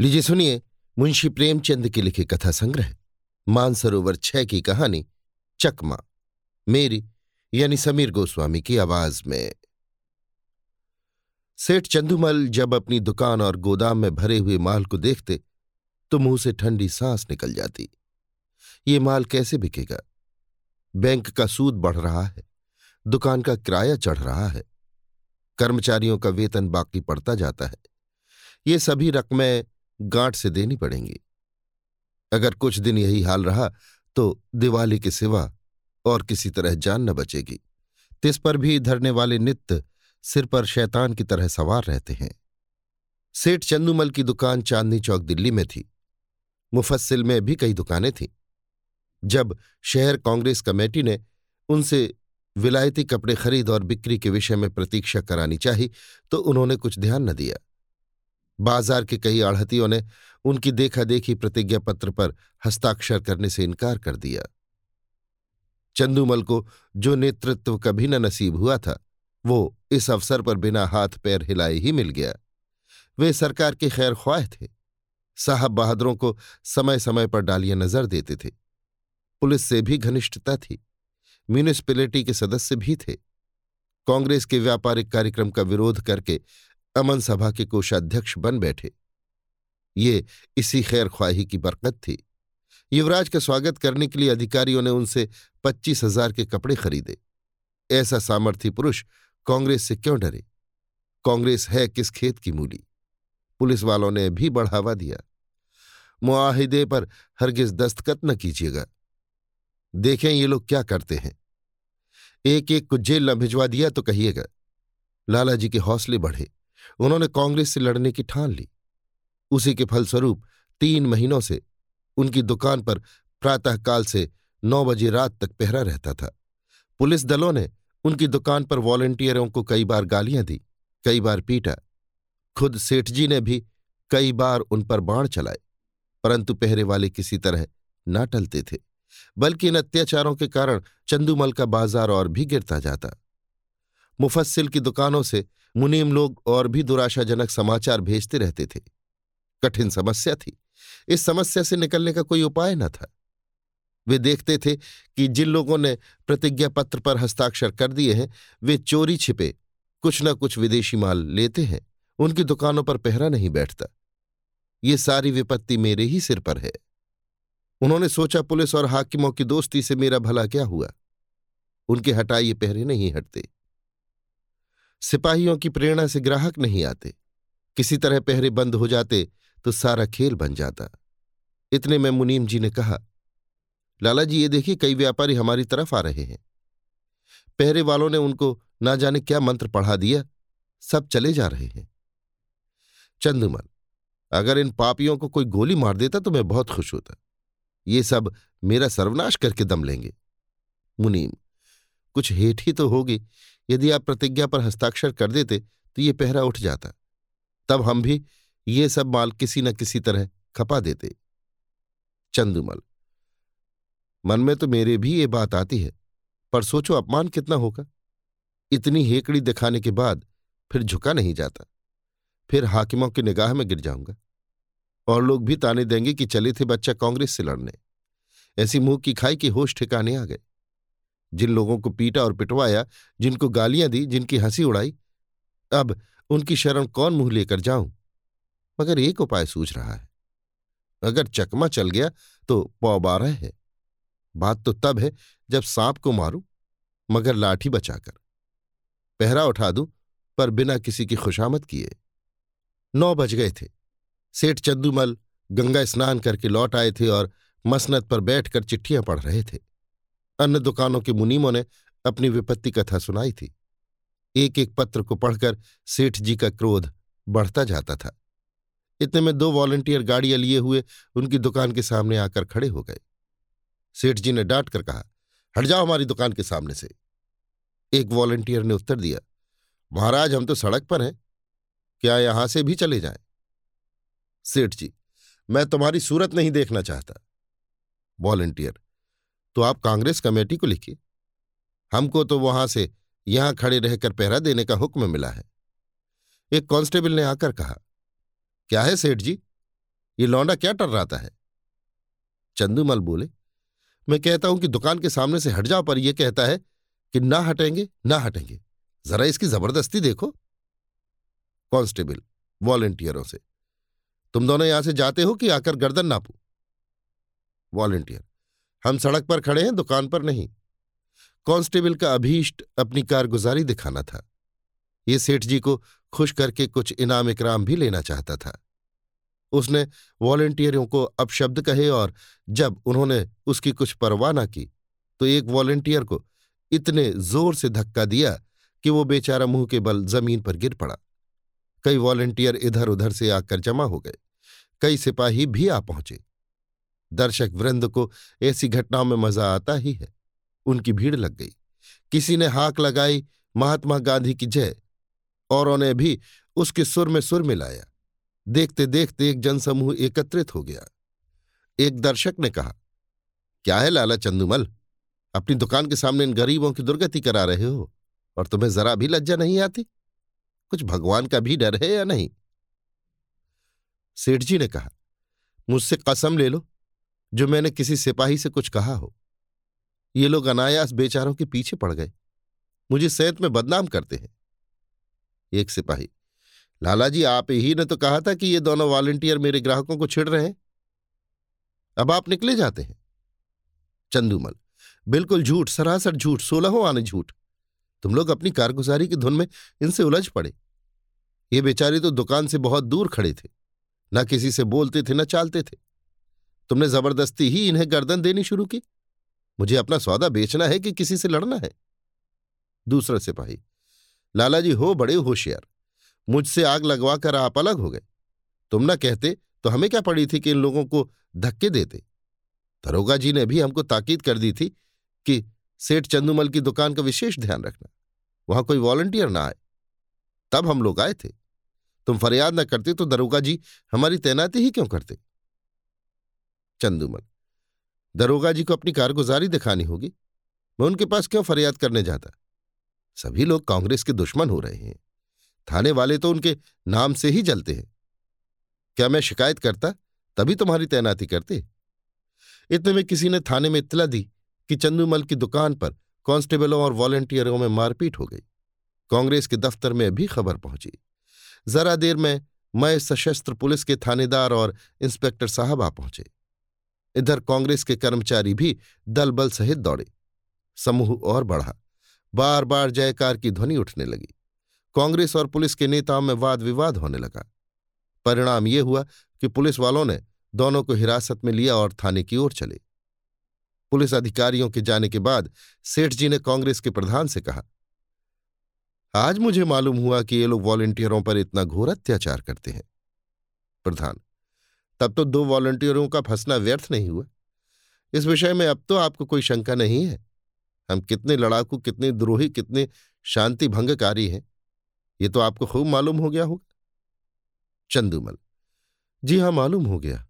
लीजिए सुनिए मुंशी प्रेमचंद के लिखे कथा संग्रह। मानसरोवर छह की कहानी, चकमा। मेरी, यानी समीर गोस्वामी की आवाज़ में। सेठ चंदुमल जब अपनी दुकान और गोदाम में भरे हुए माल को देखते तो मुँह से ठंडी सांस निकल जाती। ये माल कैसे बिकेगा? बैंक का सूद बढ़ रहा है, दुकान का किराया चढ़ रहा है। कर्मचारियों का वेतन बाकी पड़ता जाता है। ये सभी रकमें गांठ से देनी पड़ेंगी। अगर कुछ दिन यही हाल रहा तो दिवाली के सिवा और किसी तरह जान न बचेगी। तिस पर भी धरने वाले नित्य सिर पर शैतान की तरह सवार रहते हैं। सेठ चंदूमल की दुकान चांदनी चौक दिल्ली में थी। मुफस्सिल में भी कई दुकानें थीं। जब शहर कांग्रेस कमेटी ने उनसे विलायती कपड़े खरीद और बिक्री के विषय में प्रतीक्षा करानी चाही तो उन्होंने कुछ ध्यान न दिया। बाज़ार के कई आढ़तियों ने उनकी देखा देखी प्रतिज्ञा पत्र पर हस्ताक्षर करने से इनकार कर दिया। चंदूमल को जो नेतृत्व कभी न नसीब हुआ था, वो इस अवसर पर बिना हाथ पैर हिलाए ही मिल गया। वे सरकार के खैर ख्वाह थे। साहब बहादुरों को समय समय पर डालियाँ नज़र देते थे। पुलिस से भी घनिष्ठता थी। म्यूनिसपैलिटी के सदस्य भी थे। कांग्रेस के व्यापारिक कार्यक्रम का विरोध करके अमन सभा के कोषाध्यक्ष बन बैठे। ये इसी खैर ख्वाही की बरकत थी। युवराज का स्वागत करने के लिए अधिकारियों ने उनसे पच्चीस हज़ार के कपड़े खरीदे। ऐसा सामर्थ्य पुरुष कांग्रेस से क्यों डरे? कांग्रेस है किस खेत की मूली? पुलिस वालों ने भी बढ़ावा दिया। मुआहिदे पर हरगिज दस्तखत न कीजिएगा। देखें ये लोग क्या करते हैं। एक एक को जेल न भिजवा दिया तो कहिएगा, लालाजी के हौसले बढ़े। उन्होंने कांग्रेस से लड़ने की ठान ली। उसी के फलस्वरूप तीन महीनों से उनकी दुकान पर प्रातःकाल से नौ बजे रात तक पहरा रहता था। पुलिस दलों ने उनकी दुकान पर वॉलंटियरों को कई बार गालियाँ दी, कई बार पीटा। खुद सेठ जी ने भी कई बार उन पर बाण चलाए, परंतु पहरे वाले किसी तरह ना टलते थे, बल्कि इन अत्याचारों के कारण चंदूमल का बाज़ार और भी गिरता जाता। मुफस्सिल की दुकानों से मुनीम लोग और भी दुराशाजनक समाचार भेजते रहते थे। कठिन समस्या थी। इस समस्या से निकलने का कोई उपाय न था। वे देखते थे कि जिन लोगों ने प्रतिज्ञा पत्र पर हस्ताक्षर कर दिए हैं, वे चोरी छिपे, कुछ न कुछ विदेशी माल लेते हैं, उनकी दुकानों पर पहरा नहीं बैठता। ये सारी विपत्ति मेरे ही सिर पर है। उन्होंने सोचा, पुलिस और हाकिमों की दोस्ती से मेरा भला क्या हुआ? उनके हटाइए, पहरे नहीं हटते। सिपाहियों की प्रेरणा से ग्राहक नहीं आते। किसी तरह पहरे बंद हो जाते तो सारा खेल बन जाता। इतने में मुनीम जी ने कहा, लाला जी, ये देखिए, कई व्यापारी हमारी तरफ़ आ रहे हैं। पहरे वालों ने उनको ना जाने क्या मंत्र पढ़ा दिया, सब चले जा रहे हैं। चंदुमल, अगर इन पापियों को कोई गोली मार देता तो मैं बहुत खुश होता। ये सब मेरा सर्वनाश करके दम लेंगे। मुनीम, कुछ हेठ ही तो होगी। यदि आप प्रतिज्ञा पर हस्ताक्षर कर देते तो ये पहरा उठ जाता। तब हम भी ये सब माल किसी न किसी तरह खपा देते। चंदुमल, मन में तो मेरे भी ये बात आती है, पर सोचो अपमान कितना होगा। इतनी हेकड़ी दिखाने के बाद फिर झुका नहीं जाता। फिर हाकिमों की निगाह में गिर जाऊँगा। और लोग भी ताने देंगे कि चले थे बच्चा कांग्रेस से लड़ने। ऐसी मुँह की खाई कि होश ठिकाने आ गए। जिन लोगों को पीटा और पिटवाया, जिनको गालियाँ दी, जिनकी हँसी उड़ाई, अब उनकी शरण कौन मुँह लेकर जाऊँ? मगर एक उपाय सूझ रहा है। अगर चकमा चल गया तो पौ बारह है। बात तो तब है, जब सांप को मारूं, मगर लाठी बचाकर। पहरा उठा दूँ, पर बिना किसी की खुशामद किए। नौ बज गए थे। सेठ चंदूमल गंगा स्नान करके लौट आए थे और मसनत पर बैठकर चिट्ठियाँ पढ़ रहे थे। अन्य दुकानों के मुनीमों ने अपनी विपत्ति कथा सुनाई थी। एक एक पत्र को पढ़कर सेठ जी का क्रोध बढ़ता जाता था। इतने में दो वॉलंटियर गाड़ियाँ लिए हुए उनकी दुकान के सामने आकर खड़े हो गए। सेठ जी ने डांट कर कहा, हट जाओ हमारी दुकान के सामने से। एक वॉलंटियर ने उत्तर दिया, महाराज, हम तो सड़क पर हैं। क्या यहाँ से भी चले जाएँ? सेठ जी, मैं तुम्हारी सूरत नहीं देखना चाहता। वॉलंटियर तो आप कांग्रेस कमेटी को लिखिए। हमको तो वहाँ से यहाँ खड़े रहकर पहरा देने का हुक्म मिला है। एक कांस्टेबल ने आकर कहा, क्या है सेठ जी? ये लौंडा क्या टर्राता है? चंदूमल बोले, मैं कहता हूँ कि दुकान के सामने से हट जाओ पर यह कहता है कि ना हटेंगे ना हटेंगे। जरा इसकी ज़बरदस्ती देखो। कांस्टेबल, वॉलेंटियरों से, तुम दोनों यहाँ से जाते हो कि आकर गर्दन नापू? वॉलेंटियर हम सड़क पर खड़े हैं, दुकान पर नहीं। कांस्टेबल का अभीष्ट अपनी कारगुजारी दिखाना था। ये सेठ जी को खुश करके कुछ इनाम इकराम भी लेना चाहता था। उसने वॉलेंटियरों को अपशब्द कहे और जब उन्होंने उसकी कुछ परवाह न की तो एक वॉलेंटियर को इतने ज़ोर से धक्का दिया कि वो बेचारा मुँह के बल ज़मीन पर गिर पड़ा। कई वॉलेंटियर इधर उधर से आकर जमा हो गए। कई सिपाही भी आ पहुँचे। दर्शक वृंद को ऐसी घटनाओं में मज़ा आता ही है। उनकी भीड़ लग गई। किसी ने हाक लगाई, महात्मा गांधी की जय, औरों ने भी उसके सुर में सुर मिलाया। देखते देखते एक जनसमूह एकत्रित हो गया। एक दर्शक ने कहा, क्या है लाला चंदुमल? अपनी दुकान के सामने इन गरीबों की दुर्गति करा रहे हो, और तुम्हें जरा भी लज्जा नहीं आती? कुछ भगवान का भी डर है या नहीं? सेठ जी ने कहा, मुझसे कसम ले लो जो मैंने किसी सिपाही से कुछ कहा हो। ये लोग अनायास बेचारों के पीछे पड़ गए। मुझे सैत में बदनाम करते हैं। एक सिपाही लाला जी आप ही ने तो कहा था कि ये दोनों वॉलेंटियर मेरे ग्राहकों को छिड़ रहे हैं। अब आप निकले जाते हैं। चंदूमल, बिल्कुल झूठ, सरासर झूठ, सोलहों आने झूठ। तुम लोग अपनी कारगुजारी की धुन में इनसे उलझ पड़े। ये बेचारे तो दुकान से बहुत दूर खड़े थे। न किसी से बोलते थे, न चालते थे। तुमने ज़बरदस्ती ही इन्हें गर्दन देनी शुरू की। मुझे अपना सौदा बेचना है कि किसी से लड़ना है? दूसरा सिपाही लाला जी हो बड़े होशियार, मुझसे आग लगवा कर आप अलग हो गए। तुम न कहते तो हमें क्या पड़ी थी कि इन लोगों को धक्के देते? दरोगा जी ने भी हमको ताकीद कर दी थी कि सेठ चंदूमल की दुकान का विशेष ध्यान रखना, वहाँ कोई वॉलंटियर ना आए। तब हम लोग आए थे। तुम फरियाद न करते तो दरोगा जी हमारी तैनाती ही क्यों करते? चंदूमल। दरोगा जी को अपनी कारगुजारी दिखानी होगी। मैं उनके पास क्यों फरियाद करने जाता? सभी लोग कांग्रेस के दुश्मन हो रहे हैं। थाने वाले तो उनके नाम से ही जलते हैं। क्या मैं शिकायत करता? तभी तुम्हारी तैनाती करते। इतने में किसी ने थाने में इतला दी कि चंदूमल की दुकान पर कांस्टेबलों और वॉलेंटियरों में मारपीट हो गई। कांग्रेस के दफ्तर में भी खबर पहुँची। जरा देर में मैं सशस्त्र पुलिस के थानेदार और इंस्पेक्टर साहब आ पहुँचे। इधर कांग्रेस के कर्मचारी भी दल बल सहित दौड़े। समूह और बढ़ा। बार बार जयकार की ध्वनि उठने लगी। कांग्रेस और पुलिस के नेताओं में वाद विवाद होने लगा। परिणाम ये हुआ कि पुलिस वालों ने दोनों को हिरासत में लिया और थाने की ओर चले। पुलिस अधिकारियों के जाने के बाद सेठ जी ने कांग्रेस के प्रधान से कहा, आज मुझे मालूम हुआ कि ये लोग वॉलेंटियरों पर इतना घोर अत्याचार करते हैं। प्रधान तब तो दो वॉलंटियरों का फंसना व्यर्थ नहीं हुआ। इस विषय में अब तो आपको कोई शंका नहीं है। हम कितने लड़ाकू, कितने द्रोही, कितने शांति भंगकारी हैं। ये तो आपको खूब मालूम हो गया होगा। चंदूमल, जी हाँ, मालूम हो गया।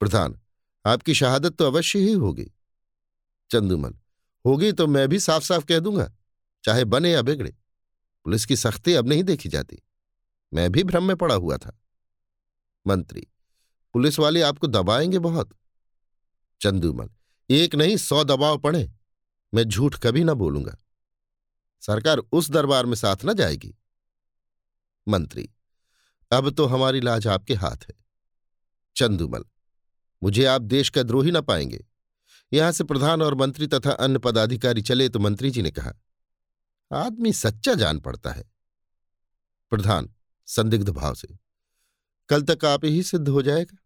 प्रधान, आपकी शहादत तो अवश्य ही होगी। चंदूमल, होगी तो मैं भी साफ़ साफ़ कह दूँगा, चाहे बने या बिगड़े। पुलिस की सख्ती अब नहीं देखी जाती। मैं भी भ्रम में पड़ा हुआ था। मंत्री पुलिस वाले आपको दबाएँगे बहुत। चंदूमल, एक नहीं, सौ दबाव पड़े। मैं झूठ कभी ना बोलूँगा। सरकार उस दरबार में साथ न जाएगी। मंत्री, अब तो हमारी लाज आपके हाथ है। चंदूमल, मुझे आप देश का द्रोही न पाएँगे। यहाँ से प्रधान और मंत्री तथा अन्य पदाधिकारी चले तो मंत्री जी ने कहा, आदमी सच्चा जान पड़ता है। प्रधान, संदिग्ध भाव से कल तक आप ही सिद्ध हो जाएगा।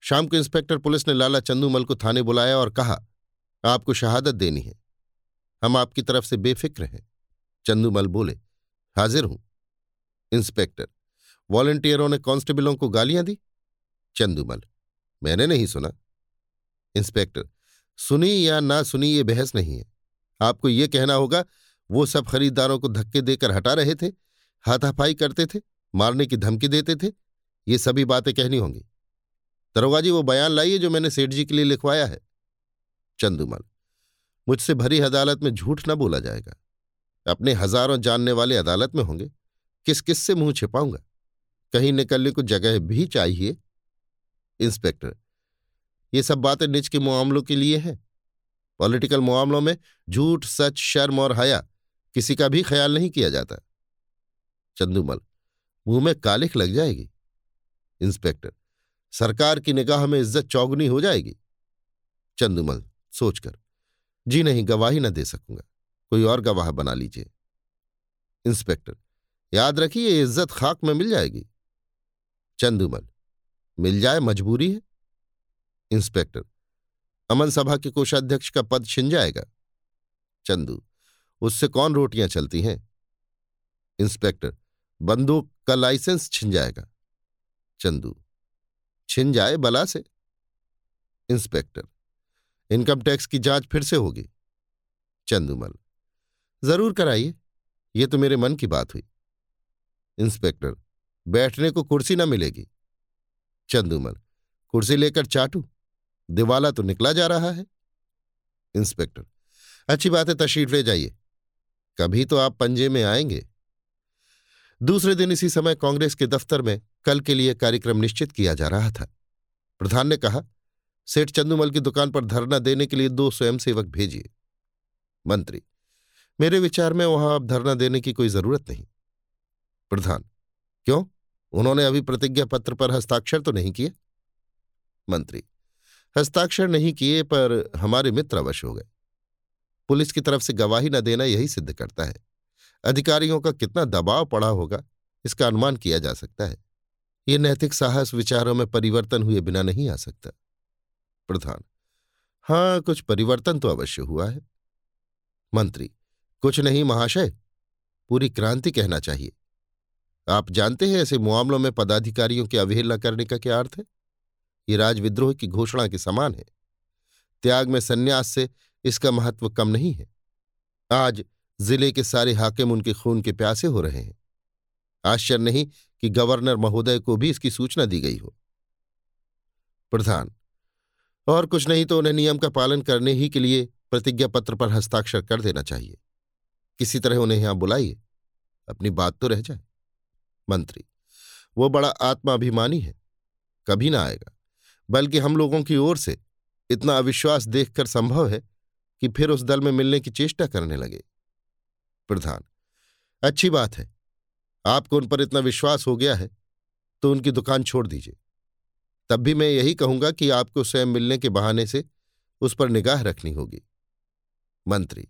शाम को इंस्पेक्टर पुलिस ने लाला चंदूमल को थाने बुलाया और कहा, आपको शहादत देनी है। हम आपकी तरफ़ से बेफिक्र हैं। चंदूमल बोले, हाजिर हूँ। इंस्पेक्टर, वॉलेंटियरों ने कांस्टेबलों को गालियाँ दी? चंदूमल, मैंने नहीं सुना। इंस्पेक्टर, सुनी या ना सुनी ये बहस नहीं है। आपको ये कहना होगा, वो सब खरीदारों को धक्के देकर हटा रहे थे, हाथापाई करते थे, मारने की धमकी देते थे ये सभी बातें कहनी होंगी। दरोगा जी, वो बयान लाइए जो मैंने सेठ जी के लिए लिखवाया है। चंदूमल, मुझसे भरी अदालत में झूठ न बोला जाएगा। अपने हज़ारों जानने वाले अदालत में होंगे। किस किस से मुँह छिपाऊँगा? कहीं निकलने को जगह भी चाहिए। इंस्पेक्टर, ये सब बातें निज के मामलों के लिए हैं। पॉलिटिकल मामलों में झूठ, सच, शर्म और हया किसी का भी ख्याल नहीं किया जाता। चंदूमल, मुँह में कालिख लग जाएगी। इंस्पेक्टर, सरकार की निगाह में इज़्ज़त चौगनी हो जाएगी? चंदूमल, सोचकर, जी नहीं, गवाही न दे सकूँगा, कोई और गवाह बना लीजिए। इंस्पेक्टर, याद रखिए इज़्ज़त खाक में मिल जाएगी। चंदूमल, मिल जाए, मजबूरी है? इंस्पेक्टर, अमन सभा के कोषाध्यक्ष का पद छिन जाएगा? चंदू, उससे कौन रोटियाँ चलती हैं? इंस्पेक्टर, बंदूक का लाइसेंस छिन जाएगा। चंदू। छिन जाए बला से। इंस्पेक्टर, इनकम टैक्स की जाँच फिर से होगी। चंदूमल ज़रूर कराइए, ये तो मेरे मन की बात हुई। इंस्पेक्टर, बैठने को कुर्सी न मिलेगी। चंदूमल कुर्सी लेकर चाटू, दिवाला तो निकला जा रहा है। इंस्पेक्टर, अच्छी बात है, तशरीफ़ ले जाइए। कभी तो आप पंजे में आएँगे। दूसरे दिन इसी समय कांग्रेस के दफ्तर में कल के लिए कार्यक्रम निश्चित किया जा रहा था। प्रधान ने कहा, सेठ चंदूमल की दुकान पर धरना देने के लिए दो स्वयंसेवक भेजिए। मंत्री, मेरे विचार में वहाँ अब धरना देने की कोई ज़रूरत नहीं। प्रधान, क्यों? उन्होंने अभी प्रतिज्ञा पत्र पर हस्ताक्षर तो नहीं किए? मंत्री, हस्ताक्षर नहीं किए, पर हमारे मित्र अवश्य हो गए। पुलिस की तरफ़ से गवाही न देना यही सिद्ध करता है। अधिकारियों का कितना दबाव पड़ा होगा, इसका अनुमान किया जा सकता है। ये नैतिक साहस विचारों में परिवर्तन हुए बिना नहीं आ सकता। प्रधान हाँ कुछ परिवर्तन तो अवश्य हुआ है। मंत्री, कुछ नहीं महाशय, पूरी क्रांति कहना चाहिए। आप जानते हैं ऐसे मामलों में पदाधिकारियों की अवहेलना करने का क्या अर्थ है? ये राजविद्रोह की घोषणा के समान है। त्याग में संन्यास से इसका महत्व कम नहीं है। आज ज़िले के सारे हाकिम उनके खून के प्यासे हो रहे हैं। आश्चर्य नहीं कि गवर्नर महोदय को भी इसकी सूचना दी गई हो। प्रधान, और कुछ नहीं तो उन्हें नियम का पालन करने ही के लिए प्रतिज्ञा पत्र पर हस्ताक्षर कर देना चाहिए। किसी तरह उन्हें यहाँ बुलाइए। अपनी बात तो रह जाए। मंत्री, वो बड़ा आत्माभिमानी है। कभी ना आएगा, बल्कि हम लोगों की ओर से इतना अविश्वास देखकर संभव है कि फिर उस दल में मिलने की चेष्टा करने लगे। प्रधान, अच्छी बात है। आपको उन पर इतना विश्वास हो गया है तो उनकी दुकान छोड़ दीजिए। तब भी मैं यही कहूँगा कि आपको स्वयं मिलने के बहाने से उस पर निगाह रखनी होगी। मंत्री,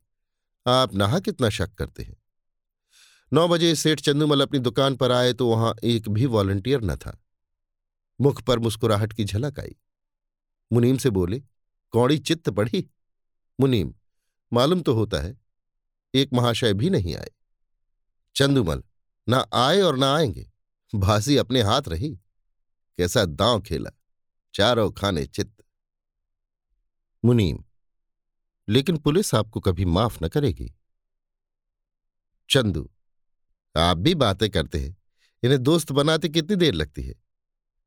आप नहा कितना शक करते हैं। नौ बजे सेठ चंदूमल अपनी दुकान पर आए तो वहाँ एक भी वॉलंटियर न था। मुख पर मुस्कुराहट की झलक आई। मुनीम से बोले, कौड़ी चित्त पढ़ी? मुनीम, मालूम तो होता है, एक महाशय भी नहीं आए। चंदूमल ना आए और ना आएँगे। भासी अपने हाथ रही। कैसा दांव खेला। चारों खाने चित्त। मुनीम, लेकिन पुलिस आपको कभी माफ़ न करेगी। चंदू, आप भी बातें करते हैं। इन्हें दोस्त बनाते कितनी देर लगती है?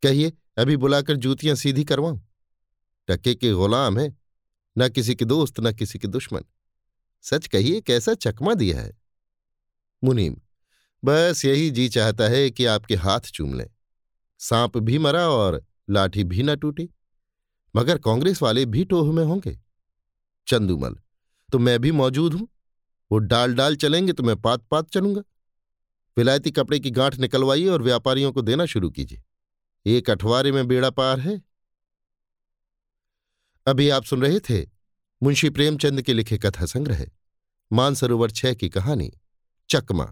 कहिए, अभी बुलाकर जूतियाँ सीधी करवाऊं? टके के गुलाम है। न किसी के दोस्त, न किसी के दुश्मन। सच कहिए, कैसा चकमा दिया है। मुनीम बस यही जी चाहता है कि आपके हाथ चूम लें। सांप भी मरा और लाठी भी न टूटी, मगर कांग्रेस वाले भी टोह में होंगे। चंदूमल तो मैं भी मौजूद हूँ। वो डाल डाल चलेंगे तो मैं पात पात चलूँगा। विलायती कपड़े की गांठ निकलवाइए और व्यापारियों को देना शुरू कीजिए। एक अठवारे में बेड़ा पार है। अभी आप सुन रहे थे मुंशी प्रेमचंद के लिखे कथा संग्रह, मानसरोवर छह की कहानी, चकमा।